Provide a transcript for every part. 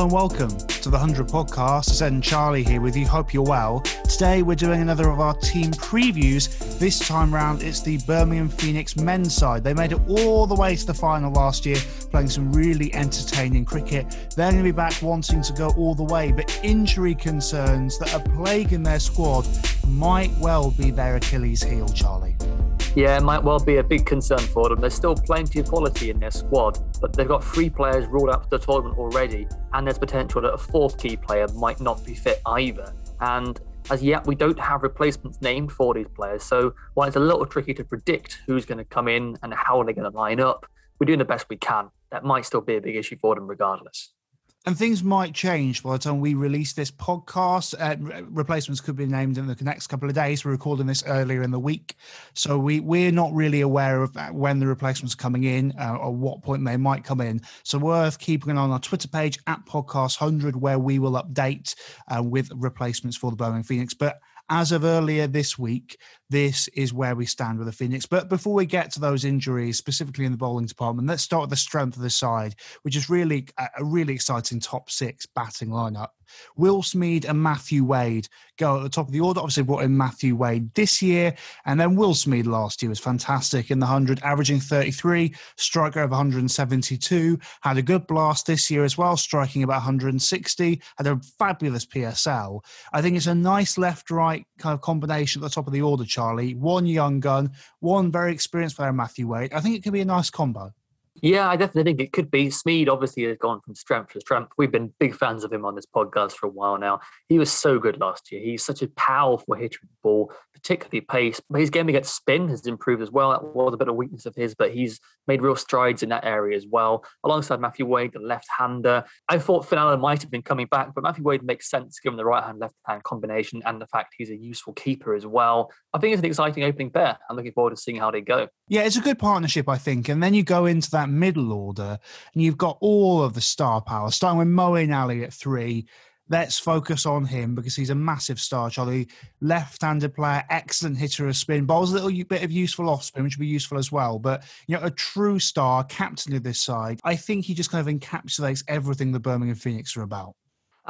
And welcome to the 100 podcast. It's Ed and Charlie here with you. Hope you're well. Today we're doing another of our team previews. This time round, it's the Birmingham Phoenix men's side. They made it all the way to the final last year, playing some really entertaining cricket. They're going to be back wanting to go all the way, but injury concerns that are plaguing their squad might well be their Achilles heel, Charlie. Yeah, it might well be a big concern for them. There's still plenty of quality in their squad, but they've got three players ruled out for the tournament already, and there's potential that a fourth key player might not be fit either. And as yet, we don't have replacements named for these players. So while it's a little tricky to predict who's going to come in and how they're going to line up, we're doing the best we can. That might still be a big issue for them regardless and things might change by the time we release this podcast. Uh, replacements could be named in the next couple of days. We're recording this earlier in the week, so we we're not really aware of when the replacements are coming in uh, or what point they might come in. So worth keeping an eye on our Twitter page at Podcast Hundred, where we will update uh, with replacements for the Birmingham Phoenix. But as of earlier this week, this is where we stand with the Phoenix. But before we get to those injuries, specifically in the bowling department, let's start with the strength of the side, which is really a really exciting top six batting lineup. Will Smeed and Matthew Wade go at the top of the order. Obviously, brought in Matthew Wade this year, and then Will Smeed last year was fantastic in the 100, averaging 33, striker of 172. Had a good blast this year as well, striking about 160. Had a fabulous PSL. I think it's a nice left right kind of combination at the top of the order, Charlie. One young gun, one very experienced player, Matthew Wade. I think it could be a nice combo. Yeah, I definitely think it could be. Smeed obviously has gone from strength to strength. We've been big fans of him on this podcast for a while now. He was so good last year. He's such a powerful hitter of the ball, particularly pace. But his game against spin has improved as well. That was a bit of weakness of his, but he's made real strides in that area as well. Alongside Matthew Wade, the left-hander. I thought Finn Allen might have been coming back, but Matthew Wade makes sense given the right-hand, left-hand combination and the fact he's a useful keeper as well. I think it's an exciting opening pair. I'm looking forward to seeing how they go. Yeah, it's a good partnership, I think. And then you go into that middle order and you've got all of the star power, starting with Moeen Ali at three. Let's focus on him because he's a massive star, Charlie. Left-handed player, excellent hitter of spin, bowls a little bit of useful off spin, which would be useful as well. But you know, a true star, captain of this side. I think he just kind of encapsulates everything the Birmingham Phoenix are about.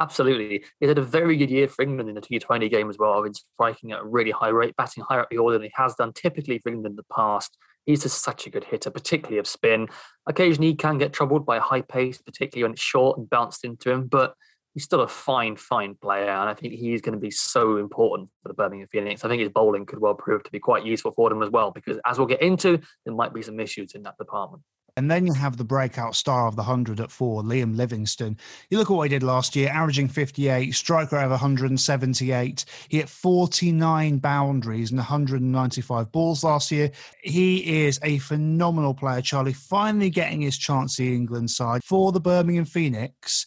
Absolutely. He's had a very good year for England in the T20 game as well. Been striking at a really high rate, batting higher up the order than he has done typically for England in the past. He's just such a good hitter, particularly of spin. Occasionally he can get troubled by high pace, particularly when it's short and bounced into him, but he's still a fine, fine player. And I think he's going to be so important for the Birmingham Phoenix. I think his bowling could well prove to be quite useful for them as well, because as we'll get into, there might be some issues in that department. And then you have the breakout star of the 100 at four, Liam Livingstone. You look at what he did last year, averaging 58, striker over 178. He hit 49 boundaries and 195 balls last year. He is a phenomenal player, Charlie, finally getting his chance the England side for the Birmingham Phoenix.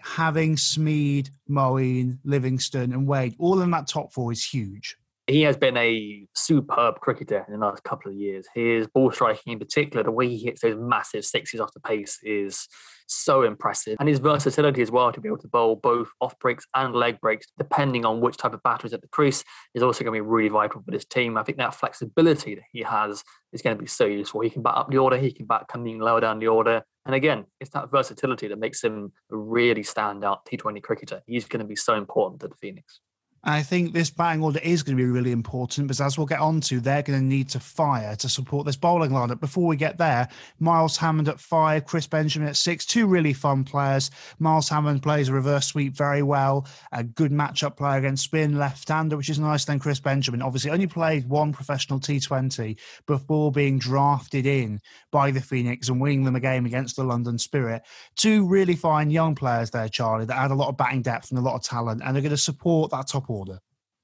Having Smeed, Moeen, Livingstone, and Wade all in that top four is huge he has been a superb cricketer in the last couple of years. His ball striking, in particular, the way he hits those massive sixes off the pace is so impressive. And his versatility as well to be able to bowl both off breaks and leg breaks, depending on which type of batter is at the crease, is also going to be really vital for this team. I think that flexibility that he has is going to be so useful. He can bat up the order, he can bat coming lower down the order. And again, it's that versatility that makes him a really standout T20 cricketer. He's going to be so important to the Phoenix. I think this batting order is going to be really important because, as we'll get on to, they're going to need to fire to support this bowling lineup. Before we get there, Miles Hammond at five, Chris Benjamin at six, two really fun players. Miles Hammond plays a reverse sweep very well, a good matchup player against spin left hander, which is nice. Then Chris Benjamin obviously only played one professional T20 before being drafted in by the Phoenix and winning them a game against the London Spirit. Two really fine young players there, Charlie, that add a lot of batting depth and a lot of talent, and they're going to support that top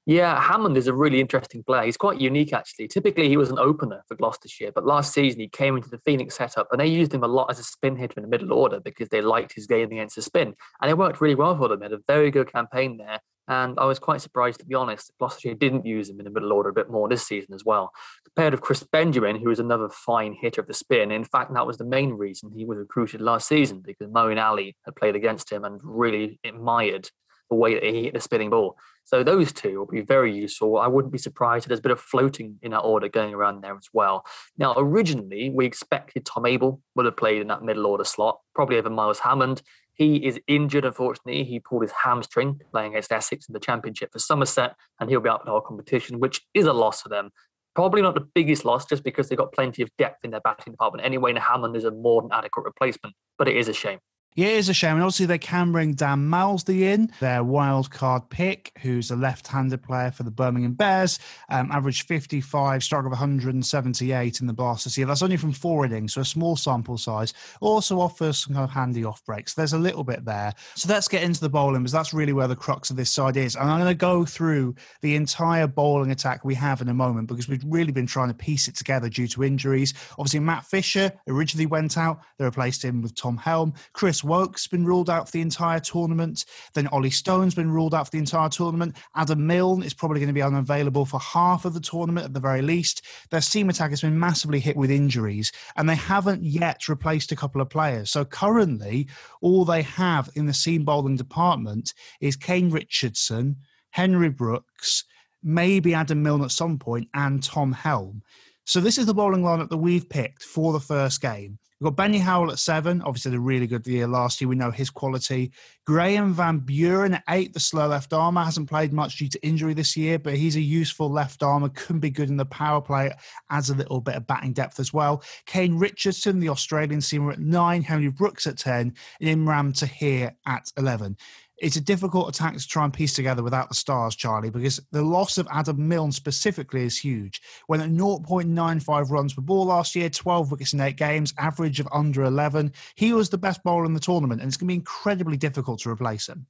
Yeah, Hammond is a really interesting player. He's quite unique, actually. Typically, he was an opener for Gloucestershire, but last season he came into the Phoenix setup and they used him a lot as a spin hitter in the middle order because they liked his game against the spin. And it worked really well for them. They had a very good campaign there. And I was quite surprised, to be honest, that Gloucestershire didn't use him in the middle order a bit more this season as well. Compared with Chris Benjamin, who was another fine hitter of the spin. In fact, that was the main reason he was recruited last season because Moeen Ali had played against him and really admired the way that he hit the spinning ball. So those two will be very useful. I wouldn't be surprised if there's a bit of floating in that order going around there as well. Now, originally we expected Tom Abell would have played in that middle order slot, probably over Miles Hammond. He is injured, unfortunately. He pulled his hamstring playing against Essex in the Championship for Somerset, and he'll be out for the whole competition, which is a loss for them. Probably not the biggest loss, just because they've got plenty of depth in their batting department. Anyway, and Hammond is a more than adequate replacement, but it is a shame. Yeah, it is a shame. And obviously, they can bring Dan Mousley in, their wild card pick, who's a left handed player for the Birmingham Bears. Um, averaged 55, strike of 178 in the Blasters year. That's only from four innings, so a small sample size. Also offers some kind of handy off breaks. There's a little bit there. So let's get into the bowling because that's really where the crux of this side is. And I'm going to go through the entire bowling attack we have in a moment because we've really been trying to piece it together due to injuries. Obviously, Matt Fisher originally went out, they replaced him with Tom Helm. Chris Chris Woakes been ruled out for the entire tournament. Then Olly Stone's been ruled out for the entire tournament. Adam Milne is probably going to be unavailable for half of the tournament at the very least. Their seam attack has been massively hit with injuries, and they haven't yet replaced a couple of players. So currently, all they have in the seam bowling department is Kane Richardson, Henry Brookes, maybe Adam Milne at some point, and Tom Helm. So this is the bowling lineup that we've picked for the first game. We've got Benny Howell at seven. Obviously, a really good year last year. We know his quality. Graeme Van Buuren at eight, the slow left armer. Hasn't played much due to injury this year, but he's a useful left armer. Can be good in the power play. Adds a little bit of batting depth as well. Kane Richardson, the Australian seamer at nine. Henry Brookes at 10. And Imran Tahir at 11 it's a difficult attack to try and piece together without the stars, Charlie, because the loss of Adam Milne specifically is huge. When at 0.95 runs per ball last year, 12 wickets in eight games, average of under 11, he was the best bowler in the tournament, and it's going to be incredibly difficult to replace him.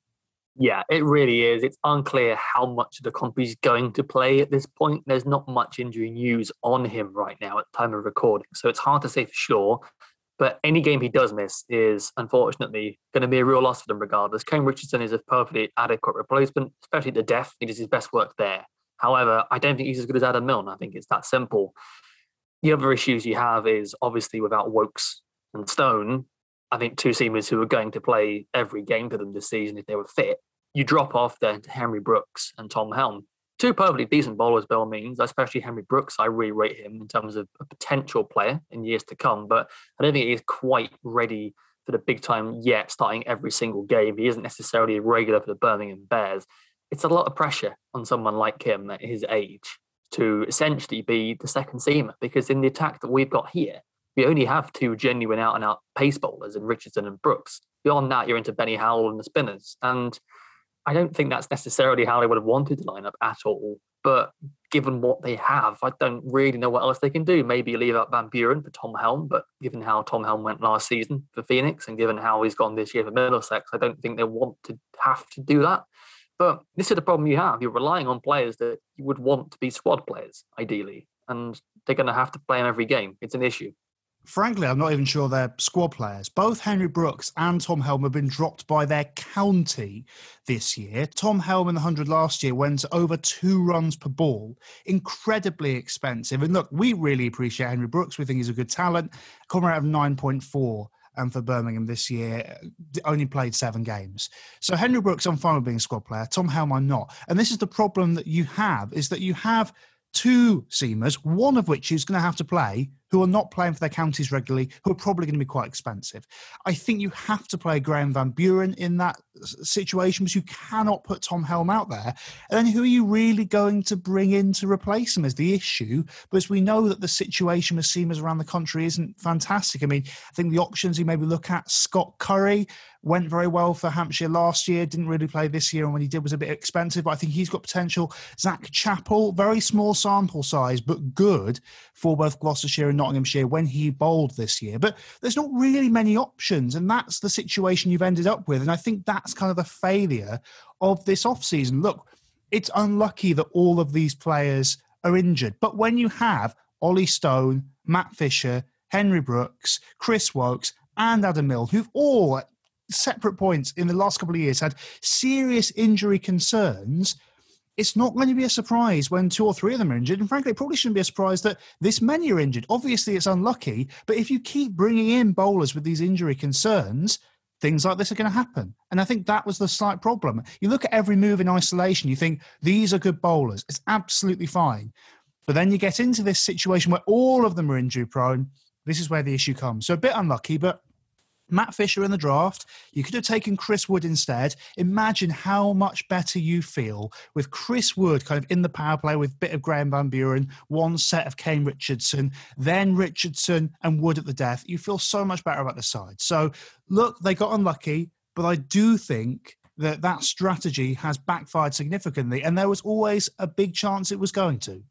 Yeah, it really is. It's unclear how much the comp he's going to play at this point. There's not much injury news on him right now at the time of recording, so it's hard to say for sure. But any game he does miss is unfortunately going to be a real loss for them regardless. Kane Richardson is a perfectly adequate replacement, especially the death. He does his best work there. However, I don't think he's as good as Adam Milne. I think it's that simple. The other issues you have is obviously without Woakes and Stone, I think two seamers who are going to play every game for them this season if they were fit. You drop off then to Henry Brookes and Tom Helm two perfectly decent bowlers by all means, especially Henry Brookes. I really rate him in terms of a potential player in years to come, but I don't think he's quite ready for the big time yet, starting every single game. He isn't necessarily a regular for the Birmingham Bears. It's a lot of pressure on someone like him at his age to essentially be the second seamer because in the attack that we've got here, we only have two genuine out and out pace bowlers in Richardson and Brookes. Beyond that, you're into Benny Howell and the spinners. And I don't think that's necessarily how they would have wanted to line up at all. But given what they have, I don't really know what else they can do. Maybe leave out Van Buuren for Tom Helm, but given how Tom Helm went last season for Phoenix and given how he's gone this year for Middlesex, I don't think they want to have to do that. But this is the problem you have. You're relying on players that you would want to be squad players, ideally, and they're going to have to play them every game. It's an issue frankly, I'm not even sure they're squad players. Both Henry Brookes and Tom Helm have been dropped by their county this year. Tom Helm in the 100 last year went over two runs per ball. Incredibly expensive. And look, we really appreciate Henry Brookes. We think he's a good talent. Out of 9.4 and um, for Birmingham this year, only played seven games. So Henry Brookes, I'm fine with being a squad player. Tom Helm, I'm not. And this is the problem that you have, is that you have two seamers, one of which is going to have to play who are not playing for their counties regularly, who are probably going to be quite expensive. I think you have to play Graeme Van Buuren in that situation because you cannot put Tom Helm out there. And then who are you really going to bring in to replace him is the issue. Because we know that the situation with seamers around the country isn't fantastic. I mean, I think the options you maybe look at Scott Currie went very well for Hampshire last year, didn't really play this year, and when he did was a bit expensive, but I think he's got potential. Zak Chappell, very small sample size, but good for both Gloucestershire and Nottinghamshire when he bowled this year. But there's not really many options, and that's the situation you've ended up with. And I think that's kind of the failure of this off-season. Look, it's unlucky that all of these players are injured, but when you have Olly Stone, Matt Fisher, Henry Brookes, Chris Woakes, and Adam Milne, who've all at separate points in the last couple of years had serious injury concerns it's not going to be a surprise when two or three of them are injured. And frankly, it probably shouldn't be a surprise that this many are injured. Obviously, it's unlucky, but if you keep bringing in bowlers with these injury concerns, things like this are going to happen. And I think that was the slight problem. You look at every move in isolation, you think these are good bowlers. It's absolutely fine. But then you get into this situation where all of them are injury prone. This is where the issue comes. So a bit unlucky, but Matt Fisher in the draft. You could have taken Chris Wood instead. Imagine how much better you feel with Chris Wood kind of in the power play with bit of Graeme Van Buuren, one set of Kane Richardson, then Richardson and Wood at the death. You feel so much better about the side. So, look, they got unlucky, but I do think that that strategy has backfired significantly. And there was always a big chance it was going to.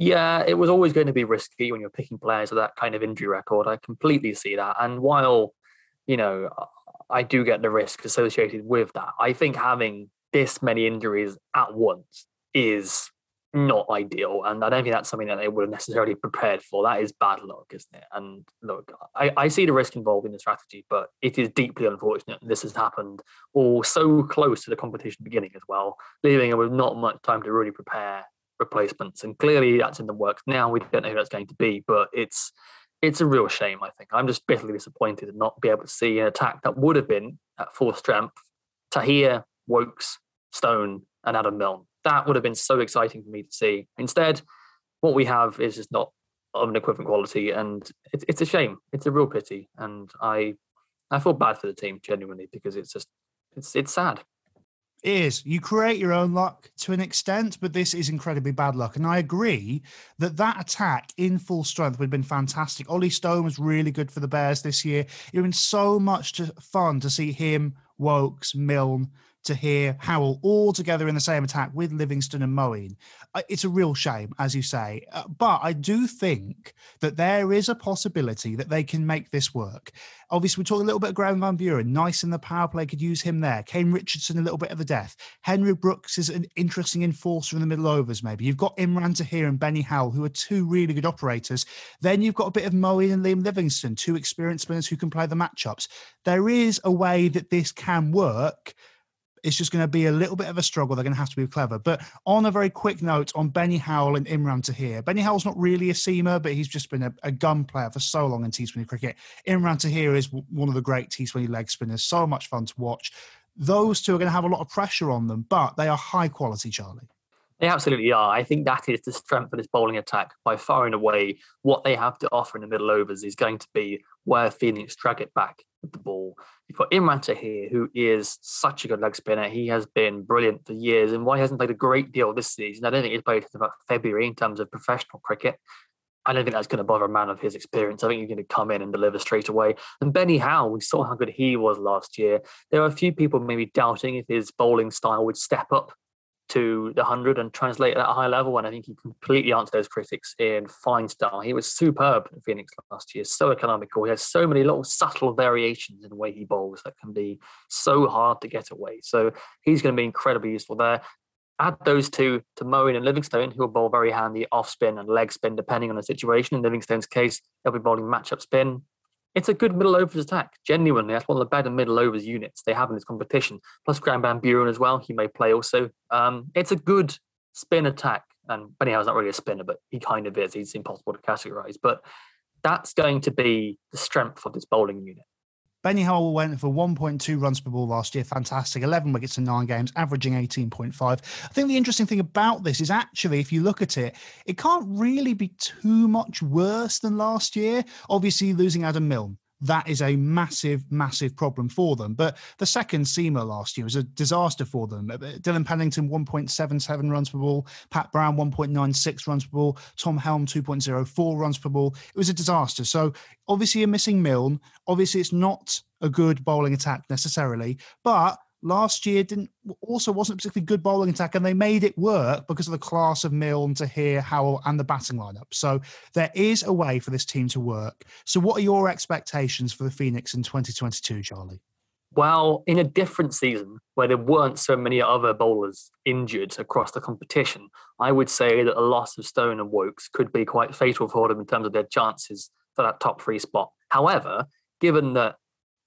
Yeah, it was always going to be risky when you're picking players with that kind of injury record. I completely see that. And while you know, I do get the risk associated with that. I think having this many injuries at once is not ideal. And I don't think that's something that they would have necessarily prepared for. That is bad luck, isn't it? And look, I, I see the risk involved in the strategy, but it is deeply unfortunate this has happened all so close to the competition beginning as well, leaving them with not much time to really prepare replacements. And clearly that's in the works now. We don't know who that's going to be, but it's it's a real shame, I think. I'm just bitterly disappointed to not be able to see an attack that would have been at full strength. Tahir, Woakes, Stone, and Adam Milne. That would have been so exciting for me to see. Instead, what we have is just not of an equivalent quality, and it's it's a shame. It's a real pity, and I I feel bad for the team genuinely because it's just it's it's sad is you create your own luck to an extent, but this is incredibly bad luck. And I agree that that attack in full strength would have been fantastic. Olly Stone was really good for the Bears this year. It would been so much fun to see him, Woakes, Milne, Tahir Howell all together in the same attack with Livingstone and Moeen. Uh, it's a real shame, as you say. Uh, but I do think that there is a possibility that they can make this work. Obviously, we talked a little bit of Graeme Van Buuren. Nice in the power play, could use him there. Kane Richardson, a little bit of the death. Henry Brookes is an interesting enforcer in the middle overs, maybe. You've got Imran Tahir and Benny Howell, who are two really good operators. Then you've got a bit of Moeen and Liam Livingston, two experienced spinners who can play the matchups. There is a way that this can work it's just going to be a little bit of a struggle. They're going to have to be clever. But on a very quick note on Benny Howell and Imran Tahir. Benny Howell's not really a seamer, but he's just been a, a gun player for so long in T20 cricket. Imran Tahir is one of the great T20 leg spinners. So much fun to watch. Those two are going to have a lot of pressure on them, but they are high quality, Charlie. They absolutely are. I think that is the strength of this bowling attack by far and away. What they have to offer in the middle overs is going to be where Phoenix drag it back with the ball. You've got Imran Tahir, who is such a good leg spinner. He has been brilliant for years. And why he hasn't played a great deal this season, I don't think he's played since about February in terms of professional cricket. I don't think that's going to bother a man of his experience. I think he's going to come in and deliver straight away. And Benny Howell, we saw how good he was last year. There are a few people maybe doubting if his bowling style would step up to the 100 and translate at a high level. And I think he completely answered those critics in fine style. He was superb in Phoenix last year, so economical. He has so many little subtle variations in the way he bowls that can be so hard to get away. So he's going to be incredibly useful there. Add those two to Moeen and Livingstone, who will bowl very handy off spin and leg spin, depending on the situation. In Livingstone's case, they'll be bowling matchup spin, it's a good middle overs attack. Genuinely, that's one of the better middle overs units they have in this competition. Plus Graeme Van Buuren as well. He may play also. Um, it's a good spin attack. And Benny Howell's not really a spinner, but he kind of is. He's impossible to categorize. But that's going to be the strength of this bowling unit. Benny Howell went for 1.2 runs per ball last year. Fantastic. 11 wickets in nine games, averaging 18.5. I think the interesting thing about this is actually, if you look at it, it can't really be too much worse than last year. Obviously, losing Adam Milne that is a massive, massive problem for them. But the second seamer last year was a disaster for them. Uh, Dillon Pennington, 1.77 runs per ball. Pat Brown, 1.96 runs per ball. Tom Helm, 2.04 runs per ball. It was a disaster. So obviously, you're missing Milne. Obviously, it's not a good bowling attack necessarily, but last year didn't also wasn't particularly good bowling attack, and they made it work because of the class of Milne, to Tahir, Howell, and the batting lineup. So there is a way for this team to work. So, what are your expectations for the Phoenix in 2022, Charlie? Well, in a different season where there weren't so many other bowlers injured across the competition, I would say that a loss of Stone and Woakes could be quite fatal for them in terms of their chances for that top three spot. However, given that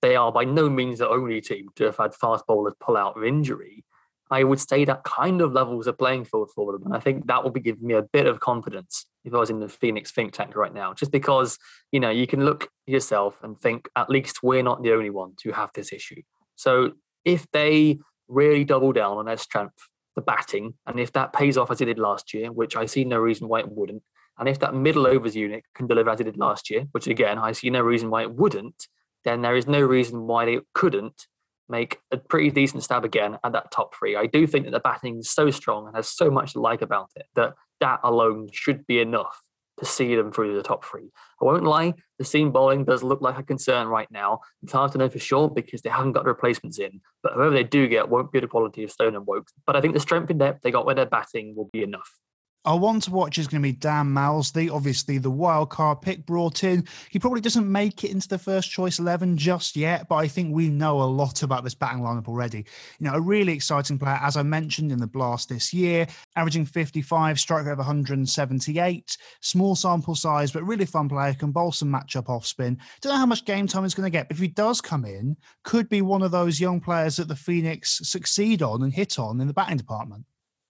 they are by no means the only team to have had fast bowlers pull out of injury. I would say that kind of levels a playing field for them. And I think that will be giving me a bit of confidence if I was in the Phoenix think tank right now, just because, you know, you can look yourself and think at least we're not the only one to have this issue. So if they really double down on their strength, the batting, and if that pays off as it did last year, which I see no reason why it wouldn't, and if that middle overs unit can deliver as it did last year, which again, I see no reason why it wouldn't, then there is no reason why they couldn't make a pretty decent stab again at that top three. I do think that the batting is so strong and has so much to like about it that that alone should be enough to see them through the top three. I won't lie, the seam bowling does look like a concern right now. It's hard to know for sure because they haven't got the replacements in, but whoever they do get won't be the quality of Stone and Woakes. But I think the strength in depth they got with their batting will be enough. Our one to watch is going to be Dan Mousley, obviously the wild card pick brought in. He probably doesn't make it into the first choice 11 just yet, but I think we know a lot about this batting lineup already. You know, a really exciting player, as I mentioned in the blast this year, averaging 55, strike rate of 178, small sample size, but really fun player, can bowl some matchup off spin. Don't know how much game time he's going to get, but if he does come in, could be one of those young players that the Phoenix succeed on and hit on in the batting department.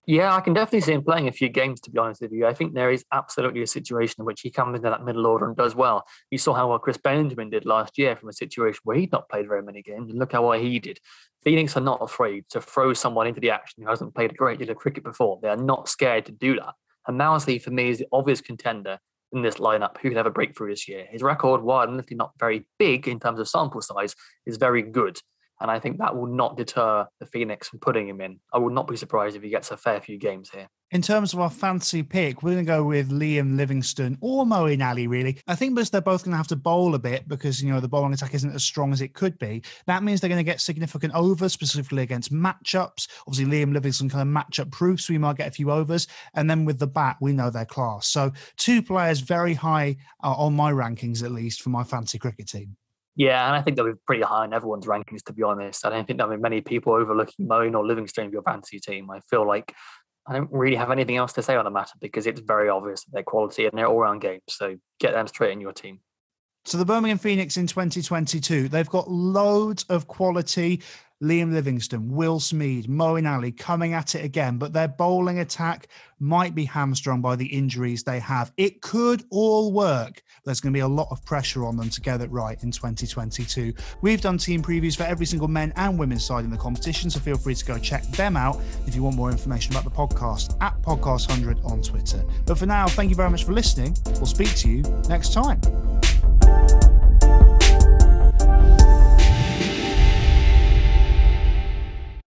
Yeah, I can definitely see him playing a few games, to be honest with you. I think there is absolutely a situation in which he comes into that middle order and does well. You saw how well Chris Benjamin did last year from a situation where he'd not played very many games, and look how well he did. Phoenix are not afraid to throw someone into the action who hasn't played a great deal of cricket before. They are not scared to do that. And Mousley, for me, is the obvious contender in this lineup who could have a breakthrough this year. His record, while admittedly not very big in terms of sample size, is very good. And I think that will not deter the Phoenix from putting him in. I would not be surprised if he gets a fair few games here. In terms of our fancy pick, we're going to go with Liam Livingstone or Moeen Ali, really. I think because they're both going to have to bowl a bit because, you know, the bowling attack isn't as strong as it could be. That means they're going to get significant overs, specifically against matchups. Obviously, Liam Livingstone kind of matchup proof, so we might get a few overs. And then with the bat, we know their class. So two players very high uh, on my rankings, at least, for my fancy cricket team. Yeah, and I think they'll be pretty high in everyone's rankings, to be honest. I don't think there'll be many people overlooking Moeen or Livingstone of your fantasy team. I feel like I don't really have anything else to say on the matter because it's very obvious that their quality and their all round game. So get them straight in your team. So the Birmingham Phoenix in 2022, they've got loads of quality Liam Livingstone, Will Smeed, Moeen Ali coming at it again, but their bowling attack might be hamstrung by the injuries they have. It could all work. There's going to be a lot of pressure on them to get it right in 2022. We've done team previews for every single men and women's side in the competition, so feel free to go check them out if you want more information about the podcast at Podcast100 on Twitter. But for now, thank you very much for listening. We'll speak to you next time.